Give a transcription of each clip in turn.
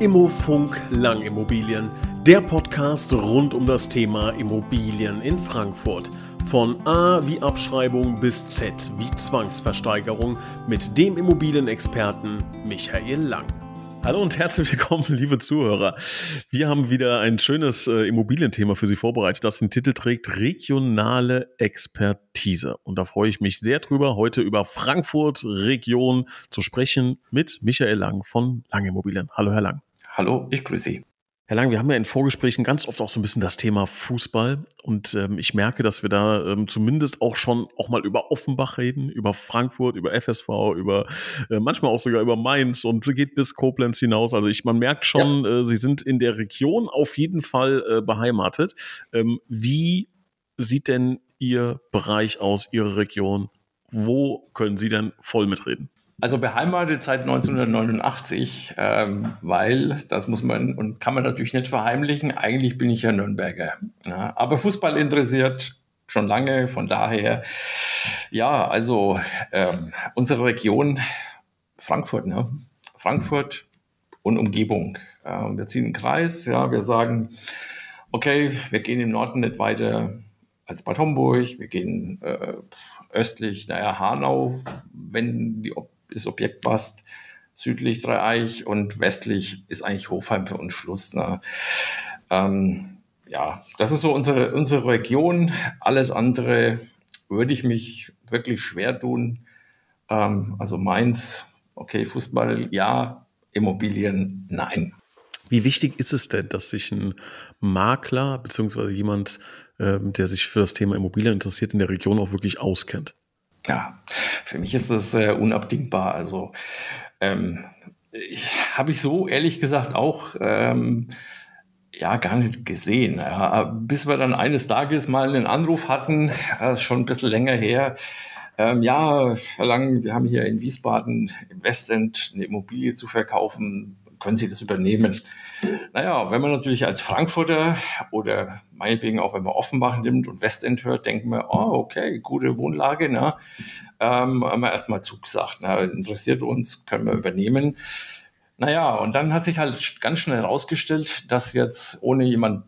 Immofunk Langimmobilien, der Podcast rund um das Thema Immobilien in Frankfurt. Von A wie Abschreibung bis Z wie Zwangsversteigerung mit dem Immobilienexperten Michael Lang. Hallo und herzlich willkommen, liebe Zuhörer. Wir haben wieder ein schönes äh, Immobilienthema für Sie vorbereitet, das den Titel trägt Regionale Expertise. Und da freue ich mich sehr drüber, heute über Frankfurt Region zu sprechen mit Michael Lang von Lang Immobilien. Hallo, Herr Lang. Hallo, ich grüße Sie. Herr Lang, wir haben ja in Vorgesprächen ganz oft auch so ein bisschen das Thema Fußball und ähm, ich merke, dass wir da ähm, zumindest auch schon auch mal über Offenbach reden, über Frankfurt, über FSV, über äh, manchmal auch sogar über Mainz und geht bis Koblenz hinaus. Also ich, man merkt schon, ja. äh, Sie sind in der Region auf jeden Fall äh, beheimatet. Ähm, wie sieht denn Ihr Bereich aus, Ihre Region? Wo können Sie denn voll mitreden? Also beheimatet seit 1989, ähm, weil, das muss man und kann man natürlich nicht verheimlichen, eigentlich bin ich ja Nürnberger. Ja, aber Fußball interessiert schon lange, von daher, ja, also ähm, unsere Region Frankfurt, ne? Frankfurt und Umgebung. Ähm, wir ziehen einen Kreis, ja, wir sagen, okay, wir gehen im Norden nicht weiter als Bad Homburg, wir gehen äh, östlich, naja, Hanau, wenn die das Objekt passt. Südlich Dreieich und westlich ist eigentlich Hofheim für uns Schluss. Ne? Ähm, ja, das ist so unsere, unsere Region. Alles andere würde ich mich wirklich schwer tun. Ähm, also Mainz, okay, Fußball ja, Immobilien nein. Wie wichtig ist es denn, dass sich ein Makler beziehungsweise jemand, ähm, der sich für das Thema Immobilien interessiert, in der Region auch wirklich auskennt? Ja, für mich ist das äh, unabdingbar. Also ähm, habe ich so ehrlich gesagt auch ähm, ja gar nicht gesehen. Ja, bis wir dann eines Tages mal einen Anruf hatten, ist schon ein bisschen länger her. Ähm, ja, Herr Lang, wir haben hier in Wiesbaden im Westend eine Immobilie zu verkaufen. Können Sie das übernehmen? Naja, wenn man natürlich als Frankfurter oder meinetwegen auch wenn man Offenbach nimmt und Westend hört, denken wir, oh, okay, gute Wohnlage, ne? Ähm, haben wir erstmal zugesagt. Ne? Interessiert uns, können wir übernehmen. Naja, und dann hat sich halt ganz schnell herausgestellt, dass jetzt, ohne jemand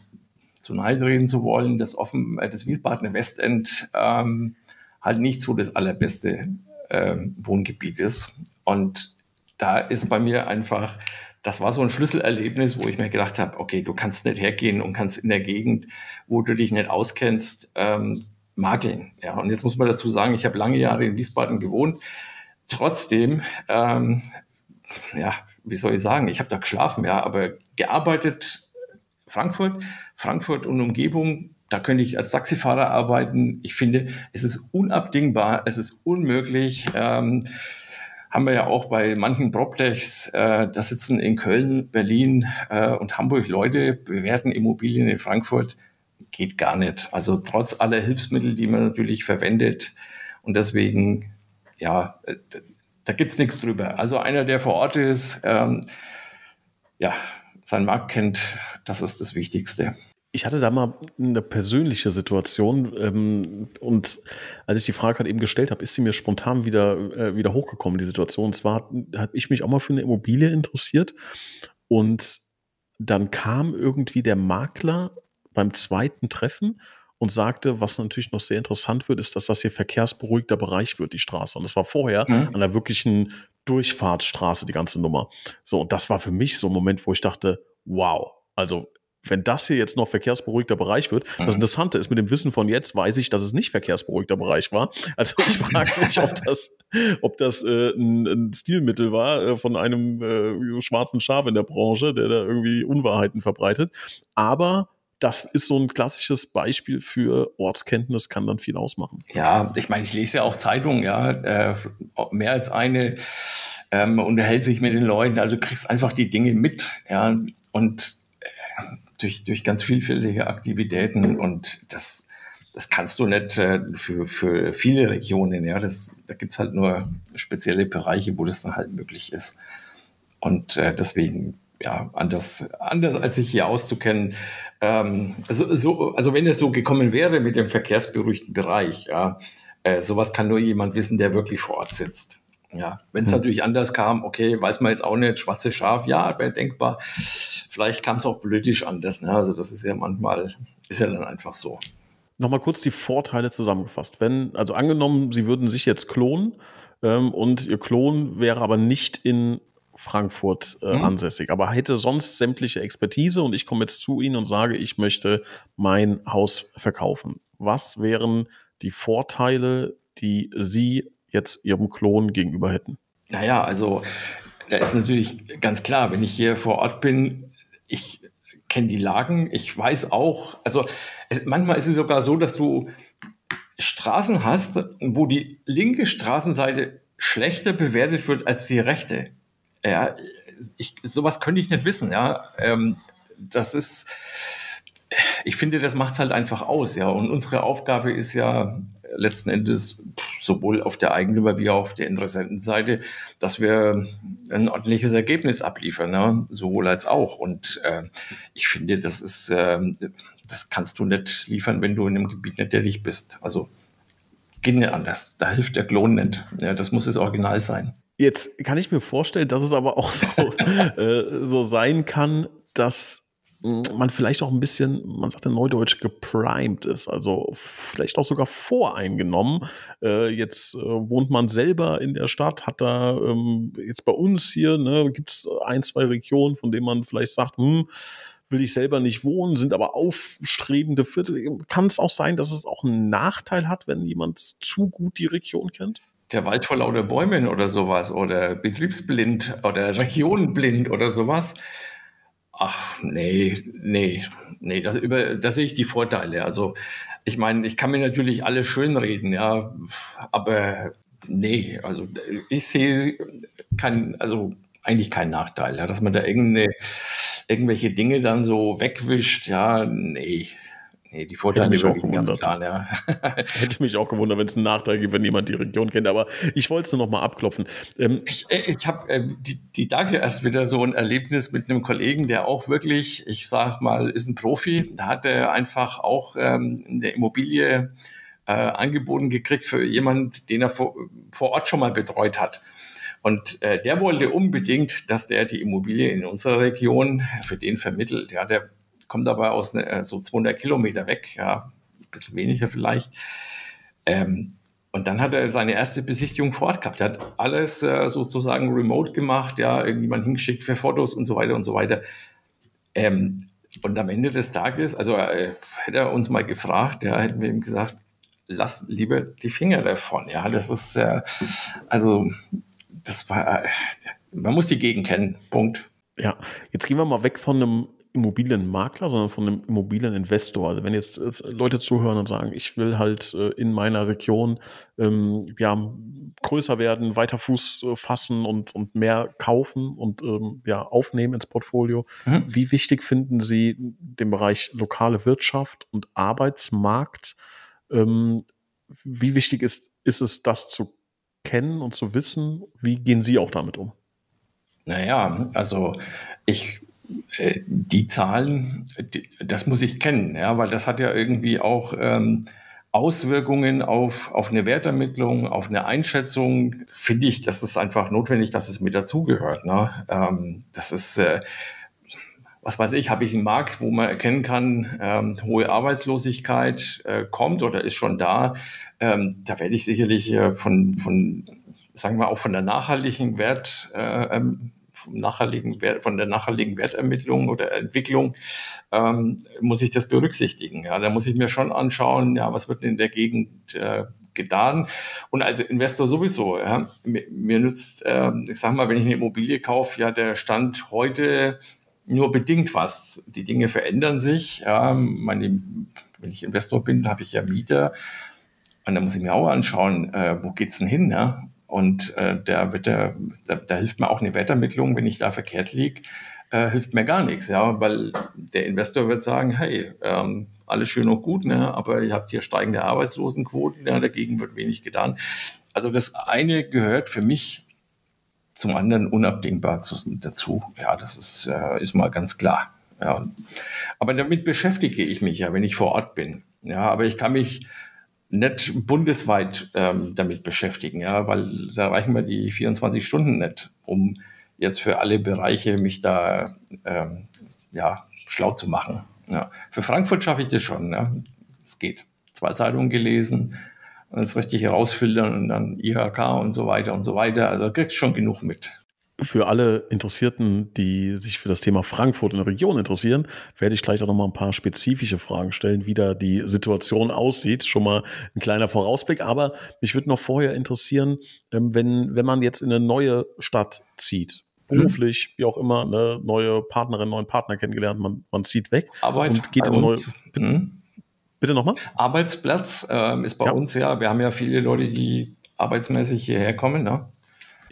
zu nahe reden zu wollen, das, Offen, äh, das Wiesbadener Westend ähm, halt nicht so das allerbeste ähm, Wohngebiet ist. Und da ist bei mir einfach das war so ein Schlüsselerlebnis, wo ich mir gedacht habe, okay, du kannst nicht hergehen und kannst in der Gegend, wo du dich nicht auskennst, ähm, makeln. Ja, und jetzt muss man dazu sagen, ich habe lange Jahre in Wiesbaden gewohnt. Trotzdem, ähm, ja, wie soll ich sagen, ich habe da geschlafen, ja, aber gearbeitet Frankfurt, Frankfurt und Umgebung, da könnte ich als Taxifahrer arbeiten. Ich finde, es ist unabdingbar, es ist unmöglich. Ähm, haben wir ja auch bei manchen PropTechs, äh, da sitzen in Köln, Berlin äh, und Hamburg Leute, bewerten Immobilien in Frankfurt, geht gar nicht. Also trotz aller Hilfsmittel, die man natürlich verwendet. Und deswegen, ja, äh, da gibt's nichts drüber. Also einer, der vor Ort ist, ähm, ja, sein Markt kennt, das ist das Wichtigste. Ich hatte da mal eine persönliche Situation ähm, und als ich die Frage gerade eben gestellt habe, ist sie mir spontan wieder, äh, wieder hochgekommen, die Situation. Und zwar habe ich mich auch mal für eine Immobilie interessiert und dann kam irgendwie der Makler beim zweiten Treffen und sagte, was natürlich noch sehr interessant wird, ist, dass das hier verkehrsberuhigter Bereich wird, die Straße. Und das war vorher mhm. an der wirklichen Durchfahrtsstraße, die ganze Nummer. So, und das war für mich so ein Moment, wo ich dachte, wow, also wenn das hier jetzt noch verkehrsberuhigter Bereich wird, das mhm. Interessante ist, mit dem Wissen von jetzt weiß ich, dass es nicht verkehrsberuhigter Bereich war. Also ich frage mich, ob das, ob das äh, ein, ein Stilmittel war äh, von einem äh, schwarzen Schaf in der Branche, der da irgendwie Unwahrheiten verbreitet. Aber das ist so ein klassisches Beispiel für Ortskenntnis, kann dann viel ausmachen. Ja, ich meine, ich lese ja auch Zeitungen, ja, äh, mehr als eine, ähm, unterhält sich mit den Leuten, also du kriegst einfach die Dinge mit, ja, und durch, durch ganz vielfältige Aktivitäten und das, das kannst du nicht äh, für, für viele Regionen. Ja, das, da gibt's halt nur spezielle Bereiche, wo das dann halt möglich ist. Und äh, deswegen, ja, anders, anders als sich hier auszukennen. Ähm, also, so, also wenn es so gekommen wäre mit dem verkehrsberuhigten Bereich, ja, äh, sowas kann nur jemand wissen, der wirklich vor Ort sitzt. Ja, wenn es hm. natürlich anders kam, okay, weiß man jetzt auch nicht, schwarze Schaf, ja, wäre denkbar. Vielleicht kam es auch politisch anders. Ne? Also das ist ja manchmal, ist ja dann einfach so. Nochmal kurz die Vorteile zusammengefasst. Wenn, also angenommen, Sie würden sich jetzt klonen ähm, und Ihr Klon wäre aber nicht in Frankfurt äh, mhm. ansässig, aber hätte sonst sämtliche Expertise und ich komme jetzt zu Ihnen und sage, ich möchte mein Haus verkaufen. Was wären die Vorteile, die Sie jetzt Ihrem Klon gegenüber hätten? Naja, also da ist natürlich ganz klar, wenn ich hier vor Ort bin, ich kenne die Lagen, ich weiß auch, also es, manchmal ist es sogar so, dass du Straßen hast, wo die linke Straßenseite schlechter bewertet wird als die rechte. Ja, ich, sowas könnte ich nicht wissen, ja. Ähm, das ist, ich finde, das macht es halt einfach aus, ja. Und unsere Aufgabe ist ja letzten Endes sowohl auf der Eigentümer wie auch auf der Interessentenseite, dass wir ein ordentliches Ergebnis abliefern, ne? sowohl als auch. Und äh, ich finde, das ist, äh, das kannst du nicht liefern, wenn du in einem Gebiet nicht tätig bist. Also geht nicht anders. Da hilft der Klon nicht. Ja, das muss das Original sein. Jetzt kann ich mir vorstellen, dass es aber auch so, äh, so sein kann, dass man vielleicht auch ein bisschen, man sagt in Neudeutsch, geprimed ist, also vielleicht auch sogar voreingenommen. Äh, jetzt äh, wohnt man selber in der Stadt, hat da ähm, jetzt bei uns hier, ne, gibt es ein, zwei Regionen, von denen man vielleicht sagt, hm, will ich selber nicht wohnen, sind aber aufstrebende Viertel. Kann es auch sein, dass es auch einen Nachteil hat, wenn jemand zu gut die Region kennt? Der Wald vor lauter Bäumen oder sowas oder betriebsblind oder regionblind oder sowas Ach, nee, nee, nee, das, über, da sehe ich die Vorteile. Also, ich meine, ich kann mir natürlich alles schönreden, ja, aber nee, also ich sehe kein, also eigentlich keinen Nachteil, ja, dass man da irgendeine, irgendwelche Dinge dann so wegwischt, ja, nee, Nee, die Vorteile mich auch gewundert. Klar, ja. Hätte mich auch gewundert, wenn es einen Nachteil gibt, wenn jemand die Region kennt. Aber ich wollte es nur noch mal abklopfen. Ähm, ich äh, ich habe äh, die, die Tage erst wieder so ein Erlebnis mit einem Kollegen, der auch wirklich, ich sag mal, ist ein Profi. Da hat er einfach auch ähm, eine Immobilie äh, angeboten gekriegt für jemanden, den er vor, vor Ort schon mal betreut hat. Und äh, der wollte unbedingt, dass der die Immobilie in unserer Region für den vermittelt. Ja, der kommt aber aus ne, äh, so 200 Kilometer weg, ja, ein bisschen weniger vielleicht. Ähm, und dann hat er seine erste Besichtigung vor Ort gehabt. Er hat alles äh, sozusagen remote gemacht, ja, irgendjemand hingeschickt für Fotos und so weiter und so weiter. Ähm, und am Ende des Tages, also äh, hätte er uns mal gefragt, ja, hätten wir ihm gesagt, lass lieber die Finger davon. Ja, das ist, äh, also, das war, äh, man muss die Gegend kennen. Punkt. Ja, jetzt gehen wir mal weg von einem Immobilienmakler, sondern von einem Immobilieninvestor. Also wenn jetzt äh, Leute zuhören und sagen, ich will halt äh, in meiner Region ähm, ja, größer werden, weiter Fuß äh, fassen und, und mehr kaufen und ähm, ja, aufnehmen ins Portfolio. Mhm. Wie wichtig finden Sie den Bereich lokale Wirtschaft und Arbeitsmarkt? Ähm, wie wichtig ist, ist es, das zu kennen und zu wissen? Wie gehen Sie auch damit um? Naja, also ich die Zahlen, das muss ich kennen, ja, weil das hat ja irgendwie auch ähm, Auswirkungen auf, auf eine Wertermittlung, auf eine Einschätzung. Finde ich, das ist einfach notwendig, dass es mit dazugehört. Ne? Ähm, das ist, äh, was weiß ich, habe ich einen Markt, wo man erkennen kann, ähm, hohe Arbeitslosigkeit äh, kommt oder ist schon da. Ähm, da werde ich sicherlich äh, von, von, sagen wir auch von der nachhaltigen Wert, äh, ähm, vom nachhaltigen Wert, von der nachhaltigen Wertermittlung oder Entwicklung, ähm, muss ich das berücksichtigen. Ja, da muss ich mir schon anschauen, ja, was wird in der Gegend äh, getan. Und als Investor sowieso, ja, mir, mir nützt, äh, ich sag mal, wenn ich eine Immobilie kaufe, ja, der Stand heute nur bedingt was. Die Dinge verändern sich. Ja, meine, wenn ich Investor bin, habe ich ja Mieter. Und da muss ich mir auch anschauen, äh, wo geht's denn hin? Ja? Und äh, da, wird der, da, da hilft mir auch eine Wettermittlung, wenn ich da verkehrt liege, äh, hilft mir gar nichts, ja, weil der Investor wird sagen, hey, ähm, alles schön und gut, ne, aber ihr habt hier steigende Arbeitslosenquoten, ja, dagegen wird wenig getan. Also das eine gehört für mich zum anderen unabdingbar zu, dazu. Ja, das ist, äh, ist mal ganz klar. Ja. Aber damit beschäftige ich mich ja, wenn ich vor Ort bin. Ja, aber ich kann mich nicht bundesweit ähm, damit beschäftigen, ja, weil da reichen mir die 24 Stunden nicht, um jetzt für alle Bereiche mich da ähm, ja, schlau zu machen. Ja. Für Frankfurt schaffe ich das schon. Ja. Es geht. Zwei Zeitungen gelesen, das richtig herausfiltern und dann IHK und so weiter und so weiter. Also da kriegst du schon genug mit. Für alle Interessierten, die sich für das Thema Frankfurt in der Region interessieren, werde ich gleich auch noch mal ein paar spezifische Fragen stellen, wie da die Situation aussieht. Schon mal ein kleiner Vorausblick. Aber mich würde noch vorher interessieren, ähm, wenn, wenn man jetzt in eine neue Stadt zieht, mhm. beruflich, wie auch immer, eine neue Partnerin, neuen Partner kennengelernt, man, man zieht weg Arbeit und geht in neue. Mhm. Bitte nochmal? Arbeitsplatz äh, ist bei ja. uns ja, wir haben ja viele Leute, die arbeitsmäßig hierher kommen. Ne?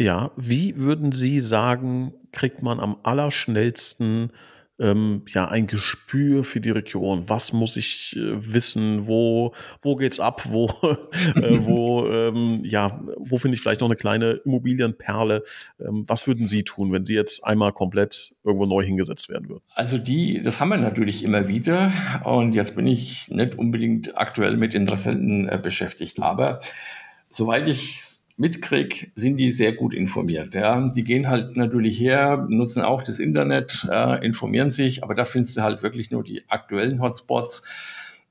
Ja, wie würden Sie sagen, kriegt man am allerschnellsten ähm, ja, ein Gespür für die Region. Was muss ich äh, wissen? Wo, wo geht's ab? Wo, äh, wo, ähm, ja, wo finde ich vielleicht noch eine kleine Immobilienperle? Ähm, was würden Sie tun, wenn Sie jetzt einmal komplett irgendwo neu hingesetzt werden würden? Also die, das haben wir natürlich immer wieder. Und jetzt bin ich nicht unbedingt aktuell mit Interessenten äh, beschäftigt. Aber soweit ich mitkriege, sind die sehr gut informiert. Ja. Die gehen halt natürlich her, nutzen auch das Internet, äh, informieren sich, aber da findest du halt wirklich nur die aktuellen Hotspots.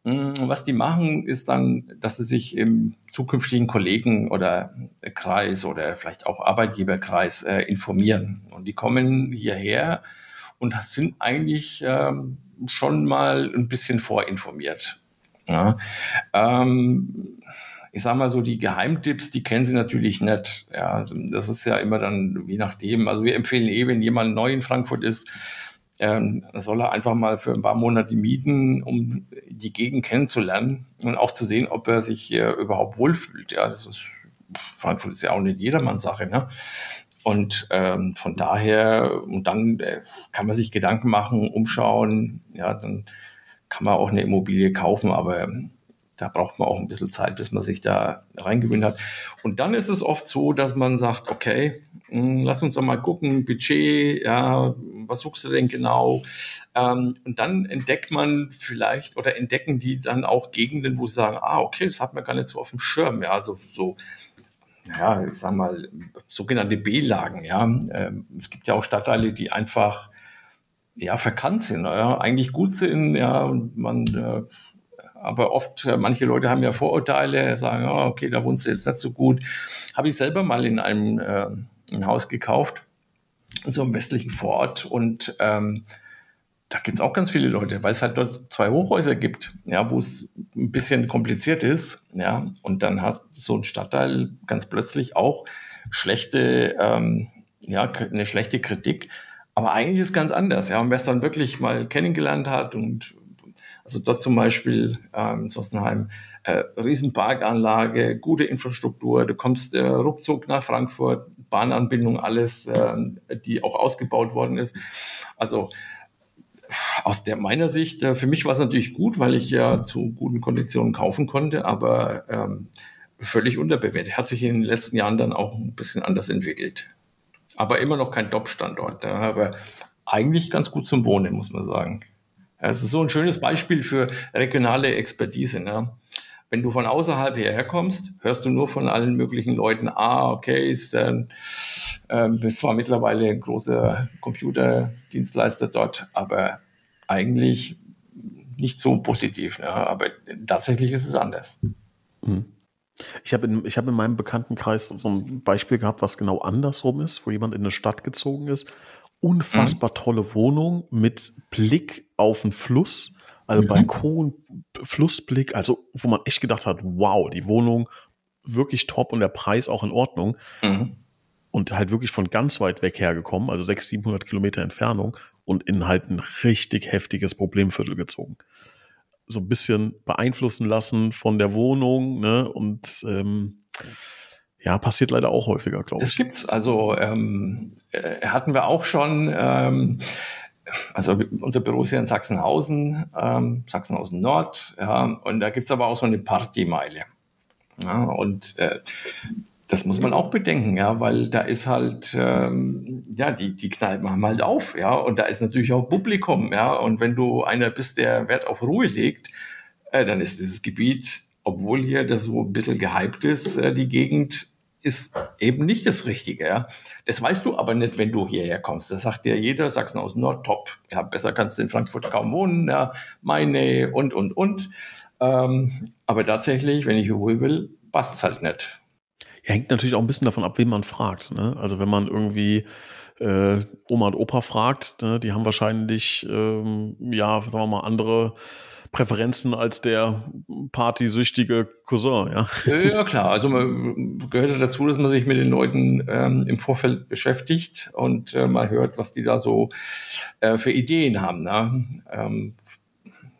Hm, was die machen, ist dann, dass sie sich im zukünftigen Kollegen- oder Kreis oder vielleicht auch Arbeitgeberkreis äh, informieren. Und die kommen hierher und sind eigentlich ähm, schon mal ein bisschen vorinformiert. Ja. Ähm, ich sage mal so, die Geheimtipps, die kennen Sie natürlich nicht. Ja, das ist ja immer dann, je nachdem. Also wir empfehlen eh, wenn jemand neu in Frankfurt ist, ähm, soll er einfach mal für ein paar Monate mieten, um die Gegend kennenzulernen und auch zu sehen, ob er sich hier überhaupt wohlfühlt. Ja, das ist, Frankfurt ist ja auch nicht jedermanns Sache, ne? Und ähm, von daher, und dann äh, kann man sich Gedanken machen, umschauen, ja, dann kann man auch eine Immobilie kaufen, aber da braucht man auch ein bisschen Zeit, bis man sich da reingewöhnt hat. Und dann ist es oft so, dass man sagt, okay, hm, lass uns doch mal gucken, Budget, ja, was suchst du denn genau? Ähm, und dann entdeckt man vielleicht oder entdecken die dann auch Gegenden, wo sie sagen, ah, okay, das hat man gar nicht so auf dem Schirm, ja, also so ja, ich sag mal, sogenannte B-Lagen, ja. Ähm, es gibt ja auch Stadtteile, die einfach, ja, verkannt sind, ja, eigentlich gut sind, ja, und man äh, aber oft, äh, manche Leute haben ja Vorurteile, sagen, oh, okay, da wohnst du jetzt nicht so gut. Habe ich selber mal in einem äh, ein Haus gekauft, in so einem westlichen Vorort und ähm, da gibt es auch ganz viele Leute, weil es halt dort zwei Hochhäuser gibt, ja, wo es ein bisschen kompliziert ist, ja, und dann hast du so ein Stadtteil ganz plötzlich auch schlechte, ähm, ja, eine schlechte Kritik. Aber eigentlich ist es ganz anders, ja. Und wer es dann wirklich mal kennengelernt hat und also dort zum Beispiel ähm, in Sossenheim, äh, Riesenparkanlage, gute Infrastruktur, du kommst äh, ruckzuck nach Frankfurt, Bahnanbindung, alles, äh, die auch ausgebaut worden ist. Also aus der meiner Sicht, äh, für mich war es natürlich gut, weil ich ja zu guten Konditionen kaufen konnte, aber ähm, völlig unterbewertet. Hat sich in den letzten Jahren dann auch ein bisschen anders entwickelt. Aber immer noch kein Top-Standort. Aber eigentlich ganz gut zum Wohnen, muss man sagen. Es ist so ein schönes Beispiel für regionale Expertise. Ne? Wenn du von außerhalb hierher kommst, hörst du nur von allen möglichen Leuten, ah, okay, ist, äh, bist zwar mittlerweile ein großer Computerdienstleister dort, aber eigentlich nicht so positiv. Ne? Aber tatsächlich ist es anders. Mhm. Ich habe in, hab in meinem Bekanntenkreis so ein Beispiel gehabt, was genau andersrum ist, wo jemand in eine Stadt gezogen ist unfassbar mhm. tolle Wohnung mit Blick auf den Fluss, also mhm. Balkon, Flussblick, also wo man echt gedacht hat, wow, die Wohnung wirklich top und der Preis auch in Ordnung. Mhm. Und halt wirklich von ganz weit weg hergekommen, also 600, 700 Kilometer Entfernung und in halt ein richtig heftiges Problemviertel gezogen. So ein bisschen beeinflussen lassen von der Wohnung, ne? Und ähm, ja, passiert leider auch häufiger, glaube ich. Das gibt's. Also ähm, äh, hatten wir auch schon. Ähm, also unser Büro ist ja in Sachsenhausen, ähm, Sachsenhausen Nord, ja, und da gibt's aber auch so eine Partymeile. Ja, und äh, das muss man auch bedenken, ja, weil da ist halt, ähm, ja, die, die Kneipen haben halt auf, ja, und da ist natürlich auch Publikum, ja, und wenn du einer bist, der Wert auf Ruhe legt, äh, dann ist dieses Gebiet obwohl hier das so ein bisschen gehypt ist, äh, die Gegend, ist eben nicht das Richtige. Ja. Das weißt du aber nicht, wenn du hierher kommst. Das sagt dir jeder, Sachsen-Anhalt, Nord, top. Ja, besser kannst du in Frankfurt kaum wohnen, ja, meine und, und, und. Ähm, aber tatsächlich, wenn ich Ruhe will, passt es halt nicht. Ja, hängt natürlich auch ein bisschen davon ab, wen man fragt. Ne? Also wenn man irgendwie äh, Oma und Opa fragt, ne, die haben wahrscheinlich, ähm, ja, sagen wir mal, andere Präferenzen als der partysüchtige Cousin, ja. Ja, klar. Also man gehört dazu, dass man sich mit den Leuten ähm, im Vorfeld beschäftigt und äh, mal hört, was die da so äh, für Ideen haben. Ne? Ähm,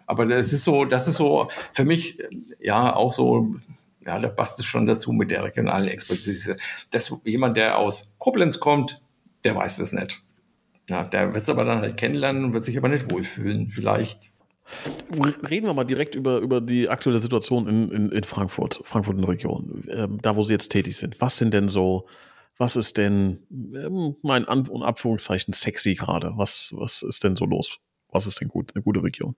aber das ist so, das ist so für mich ja auch so, ja, da passt es schon dazu mit der regionalen Expertise. Dass jemand, der aus Koblenz kommt, der weiß das nicht. Ja, der wird es aber dann halt kennenlernen und wird sich aber nicht wohlfühlen. Vielleicht Reden wir mal direkt über, über die aktuelle Situation in, in, in Frankfurt, Frankfurt in der Region, ähm, da wo Sie jetzt tätig sind. Was sind denn so, was ist denn, ähm, mein An- und Abführungszeichen, sexy gerade? Was, was ist denn so los? Was ist denn gut, eine gute Region?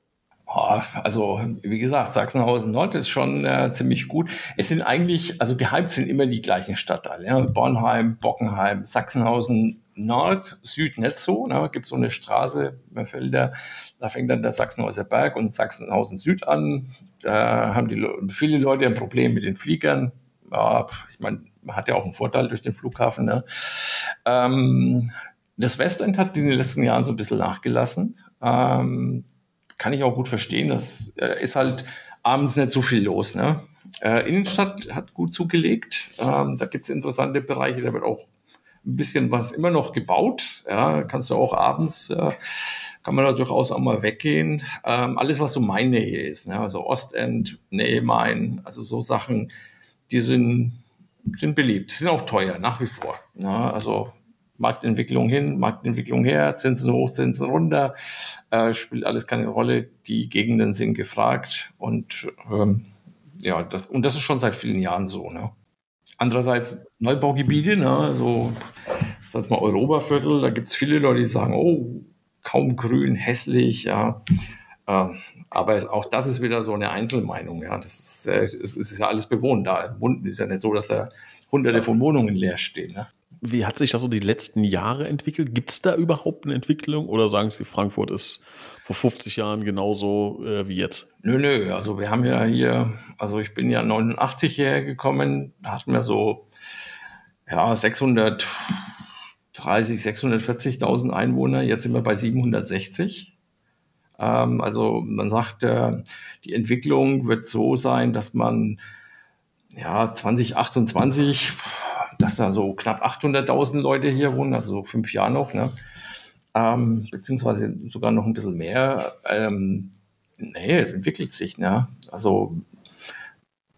Also, wie gesagt, Sachsenhausen Nord ist schon äh, ziemlich gut. Es sind eigentlich, also gehypt sind immer die gleichen Stadtteile. Ja? Bornheim, Bockenheim, Sachsenhausen Nord, Süd nicht so. Ne? Gibt so eine Straße, Felder, da fängt dann der Sachsenhauser Berg und Sachsenhausen Süd an. Da haben die viele Leute ein Problem mit den Fliegern. Ja, ich meine, man hat ja auch einen Vorteil durch den Flughafen. Ne? Ähm, das Westend hat in den letzten Jahren so ein bisschen nachgelassen. Ähm, kann ich auch gut verstehen. Das äh, ist halt abends nicht so viel los. Ne? Äh, Innenstadt hat gut zugelegt. Ähm, da gibt es interessante Bereiche. Da wird auch ein bisschen was immer noch gebaut. Ja, kannst du auch abends, äh, kann man da durchaus auch mal weggehen. Ähm, alles, was so Main Nähe ist, ne? also Ostend, Nähe Main, also so Sachen, die sind, sind beliebt, sind auch teuer, nach wie vor. Ne? Also Marktentwicklung hin, Marktentwicklung her, Zinsen hoch, Zinsen runter, äh, spielt alles keine Rolle. Die Gegenden sind gefragt und ähm, ja, das, und das ist schon seit vielen Jahren so. Ne? Andererseits Neubaugebiete, ne, so sag mal Europaviertel, da gibt es viele Leute, die sagen, oh, kaum grün, hässlich, ja. Äh, aber es, auch das ist wieder so eine Einzelmeinung, ja. Das ist, äh, es ist ja alles bewohnt da. Unten ist ja nicht so, dass da hunderte von Wohnungen leer stehen. Ne? Wie hat sich das so die letzten Jahre entwickelt? Gibt es da überhaupt eine Entwicklung oder sagen Sie, Frankfurt ist vor 50 Jahren genauso äh, wie jetzt? Nö, nö. Also wir haben ja hier, also ich bin ja 89 hierher gekommen, hatten wir so ja, 630, 640.000 Einwohner. Jetzt sind wir bei 760. Ähm, also man sagt, äh, die Entwicklung wird so sein, dass man ja 2028, dass da so knapp 800.000 Leute hier wohnen, also so fünf Jahre noch. Ne? Ähm, beziehungsweise sogar noch ein bisschen mehr. Ähm, nee, es entwickelt sich. Ne? Also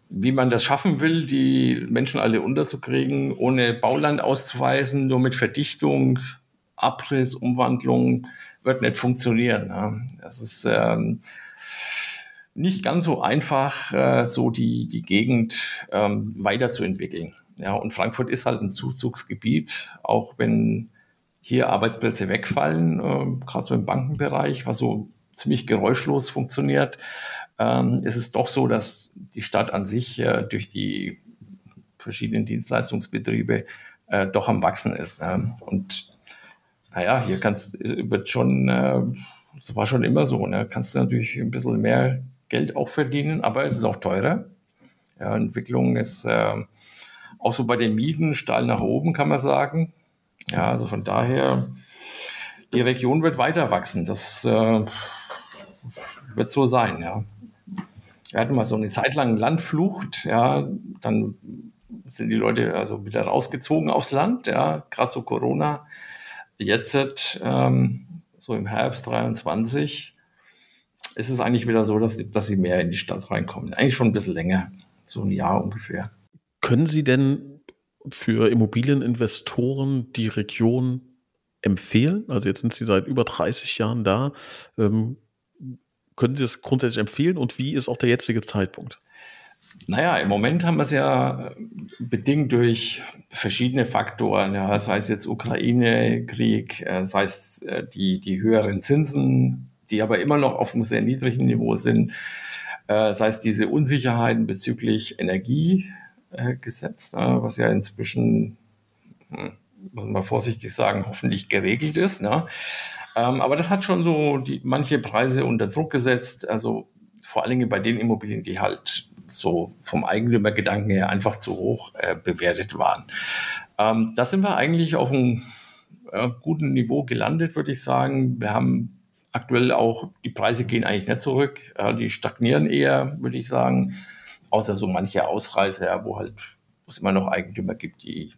wie man das schaffen will, die Menschen alle unterzukriegen, ohne Bauland auszuweisen, nur mit Verdichtung, Abriss, Umwandlung, wird nicht funktionieren. Ne? Das ist ähm, nicht ganz so einfach, äh, so die, die Gegend ähm, weiterzuentwickeln. Ja, und Frankfurt ist halt ein Zuzugsgebiet, auch wenn hier Arbeitsplätze wegfallen, äh, gerade so im Bankenbereich, was so ziemlich geräuschlos funktioniert, ähm, ist es doch so, dass die Stadt an sich äh, durch die verschiedenen Dienstleistungsbetriebe äh, doch am Wachsen ist. Ne? Und naja, hier kannst wird schon, äh, das war schon immer so, ne? kannst du natürlich ein bisschen mehr Geld auch verdienen, aber es ist auch teurer. Ja, Entwicklung ist äh, auch so bei den Mieten steil nach oben, kann man sagen. Ja, also von daher, die Region wird weiter wachsen. Das äh, wird so sein, ja. Wir hatten mal so eine Zeit lang Landflucht, ja, dann sind die Leute also wieder rausgezogen aufs Land, ja, gerade so Corona. Jetzt, ähm, so im Herbst 23, ist es eigentlich wieder so, dass, dass sie mehr in die Stadt reinkommen. Eigentlich schon ein bisschen länger, so ein Jahr ungefähr. Können Sie denn für Immobilieninvestoren die Region empfehlen? Also jetzt sind Sie seit über 30 Jahren da. Ähm, können Sie das grundsätzlich empfehlen und wie ist auch der jetzige Zeitpunkt? Naja, im Moment haben wir es ja bedingt durch verschiedene Faktoren, ja, sei es jetzt Ukraine-Krieg, äh, sei es äh, die, die höheren Zinsen, die aber immer noch auf einem sehr niedrigen Niveau sind, Äh, sei es diese Unsicherheiten bezüglich Energiegesetz, äh, was ja inzwischen, hm, muss man vorsichtig sagen, hoffentlich geregelt ist. Ne? Ähm, aber das hat schon so die, manche Preise unter Druck gesetzt. Also vor allen Dingen bei den Immobilien, die halt so vom Eigentümergedanken her einfach zu hoch äh, bewertet waren. Ähm, da sind wir eigentlich auf einem äh, guten Niveau gelandet, würde ich sagen. Wir haben aktuell auch, die Preise gehen eigentlich nicht zurück, äh, die stagnieren eher, würde ich sagen. Außer so manche Ausreißer, wo halt wo es immer noch Eigentümer gibt, die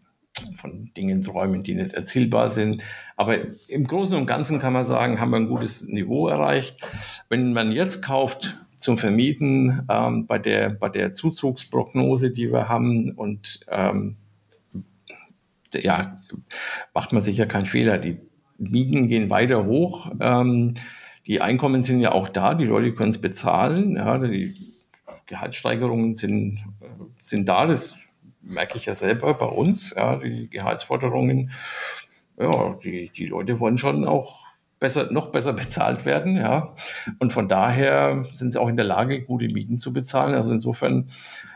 von Dingen träumen, die nicht erzielbar sind. Aber im Großen und Ganzen kann man sagen, haben wir ein gutes Niveau erreicht. Wenn man jetzt kauft zum Vermieten ähm, bei, der, bei der Zuzugsprognose, die wir haben und ähm, ja, macht man sicher keinen Fehler. Die Mieten gehen weiter hoch. Ähm, die Einkommen sind ja auch da, die Leute können es bezahlen. Ja, die Gehaltssteigerungen sind, sind da, das merke ich ja selber bei uns. Ja, die Gehaltsforderungen, ja, die, die Leute wollen schon auch besser, noch besser bezahlt werden. Ja. Und von daher sind sie auch in der Lage, gute Mieten zu bezahlen. Also insofern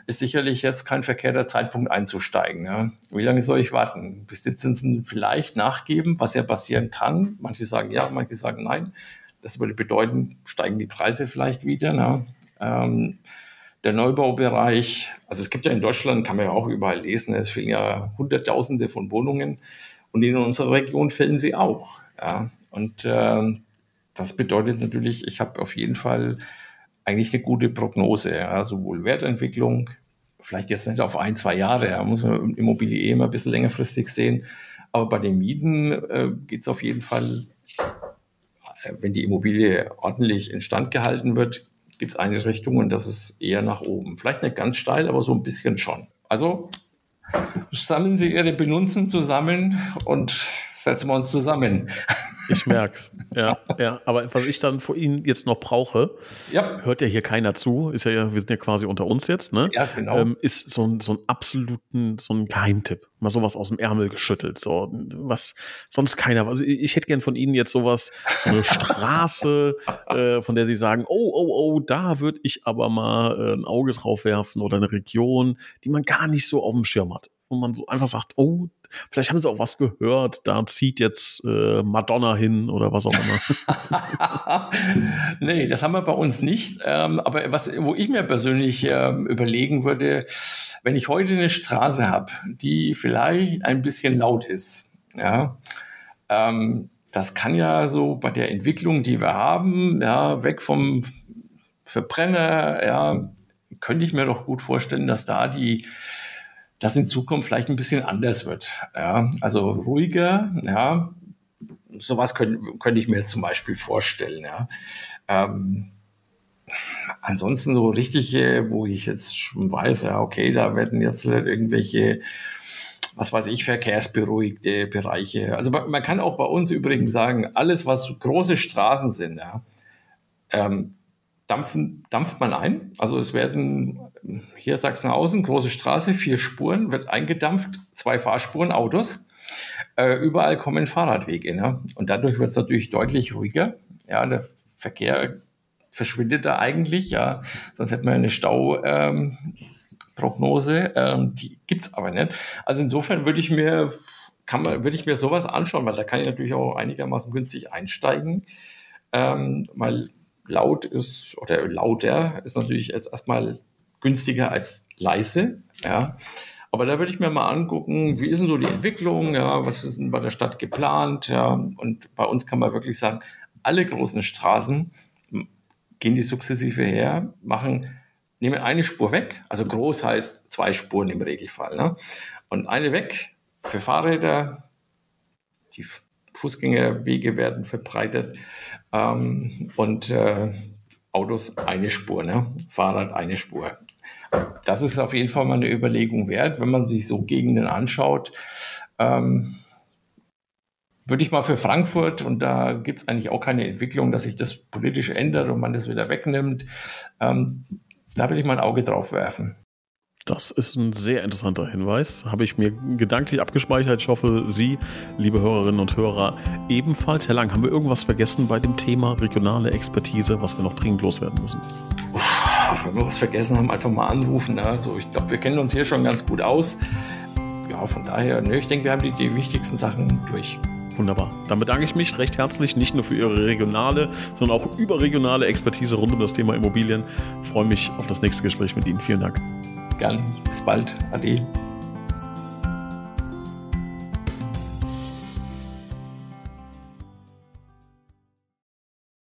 ist sicherlich jetzt kein verkehrter Zeitpunkt einzusteigen. Ja. Wie lange soll ich warten? Bis die Zinsen vielleicht nachgeben, was ja passieren kann. Manche sagen ja, manche sagen nein. Das würde bedeuten, steigen die Preise vielleicht wieder. Ne? Ähm, der Neubaubereich, also es gibt ja in Deutschland, kann man ja auch überall lesen, es fehlen ja Hunderttausende von Wohnungen und in unserer Region fehlen sie auch. Ja. Und äh, das bedeutet natürlich, ich habe auf jeden Fall eigentlich eine gute Prognose, ja, sowohl Wertentwicklung, vielleicht jetzt nicht auf ein, zwei Jahre, ja, muss man Immobilie eh immer ein bisschen längerfristig sehen, aber bei den Mieten äh, geht es auf jeden Fall, äh, wenn die Immobilie ordentlich instand gehalten wird, gibt es eine Richtung und das ist eher nach oben. Vielleicht nicht ganz steil, aber so ein bisschen schon. Also sammeln Sie Ihre Benutzen zusammen und setzen wir uns zusammen. Ich merk's. Ja, ja. Aber was ich dann vor Ihnen jetzt noch brauche, ja. hört ja hier keiner zu, ist ja, wir sind ja quasi unter uns jetzt, ne? Ja, genau. Ähm, ist so ein, so ein absoluten, so ein Geheimtipp. Mal sowas aus dem Ärmel geschüttelt. So, was sonst keiner. Also ich, hätte gern von Ihnen jetzt sowas, so eine Straße, äh, von der Sie sagen, oh, oh, oh, da würde ich aber mal äh, ein Auge drauf werfen oder eine Region, die man gar nicht so auf dem Schirm hat wo man so einfach sagt, oh, vielleicht haben sie auch was gehört, da zieht jetzt äh, Madonna hin oder was auch immer. nee, das haben wir bei uns nicht. Ähm, aber was, wo ich mir persönlich äh, überlegen würde, wenn ich heute eine Straße habe, die vielleicht ein bisschen laut ist, ja, ähm, das kann ja so bei der Entwicklung, die wir haben, ja, weg vom Verbrenner, ja, könnte ich mir doch gut vorstellen, dass da die das in Zukunft vielleicht ein bisschen anders wird. Ja, also ruhiger, ja, sowas könnte, könnte ich mir jetzt zum Beispiel vorstellen. Ja. Ähm, ansonsten so richtige, wo ich jetzt schon weiß, ja, okay, da werden jetzt irgendwelche, was weiß ich, verkehrsberuhigte Bereiche. Also man kann auch bei uns übrigens sagen, alles, was große Straßen sind, ja, ähm, dampfen, dampft man ein. Also es werden hier Sachsenhausen, große Straße, vier Spuren, wird eingedampft, zwei Fahrspuren, Autos. Äh, überall kommen Fahrradwege. Ne? Und dadurch wird es natürlich deutlich ruhiger. Ja, der Verkehr verschwindet da eigentlich. Ja, sonst hätten wir eine Stauprognose. Ähm, ähm, die gibt es aber nicht. Also insofern würde ich mir kann man, würde ich mir sowas anschauen, weil da kann ich natürlich auch einigermaßen günstig einsteigen. Ähm, weil laut ist oder lauter ist natürlich jetzt erstmal günstiger als leise. Ja. Aber da würde ich mir mal angucken, wie ist denn so die Entwicklung, ja, was ist denn bei der Stadt geplant, ja. Und bei uns kann man wirklich sagen, alle großen Straßen gehen die sukzessive her, machen, nehmen eine Spur weg, also groß heißt zwei Spuren im Regelfall, ne? Und eine weg für Fahrräder, die Fußgängerwege werden verbreitet ähm, und äh, Autos eine Spur, ne? Fahrrad eine Spur. Das ist auf jeden Fall mal eine Überlegung wert, wenn man sich so Gegenden anschaut. Ähm, würde ich mal für Frankfurt, und da gibt es eigentlich auch keine Entwicklung, dass sich das politisch ändert und man das wieder wegnimmt, ähm, da will ich mal ein Auge drauf werfen. Das ist ein sehr interessanter Hinweis. Habe ich mir gedanklich abgespeichert. Ich hoffe, Sie, liebe Hörerinnen und Hörer, ebenfalls. Herr Lang, haben wir irgendwas vergessen bei dem Thema regionale Expertise, was wir noch dringend loswerden müssen? Uff wenn wir was vergessen haben, einfach mal anrufen. Also ich glaube, wir kennen uns hier schon ganz gut aus. Ja, von daher, ne, ich denke, wir haben die, die wichtigsten Sachen durch. Wunderbar. Dann bedanke ich mich recht herzlich, nicht nur für Ihre regionale, sondern auch überregionale Expertise rund um das Thema Immobilien. Ich freue mich auf das nächste Gespräch mit Ihnen. Vielen Dank. Gern. Bis bald. Ade.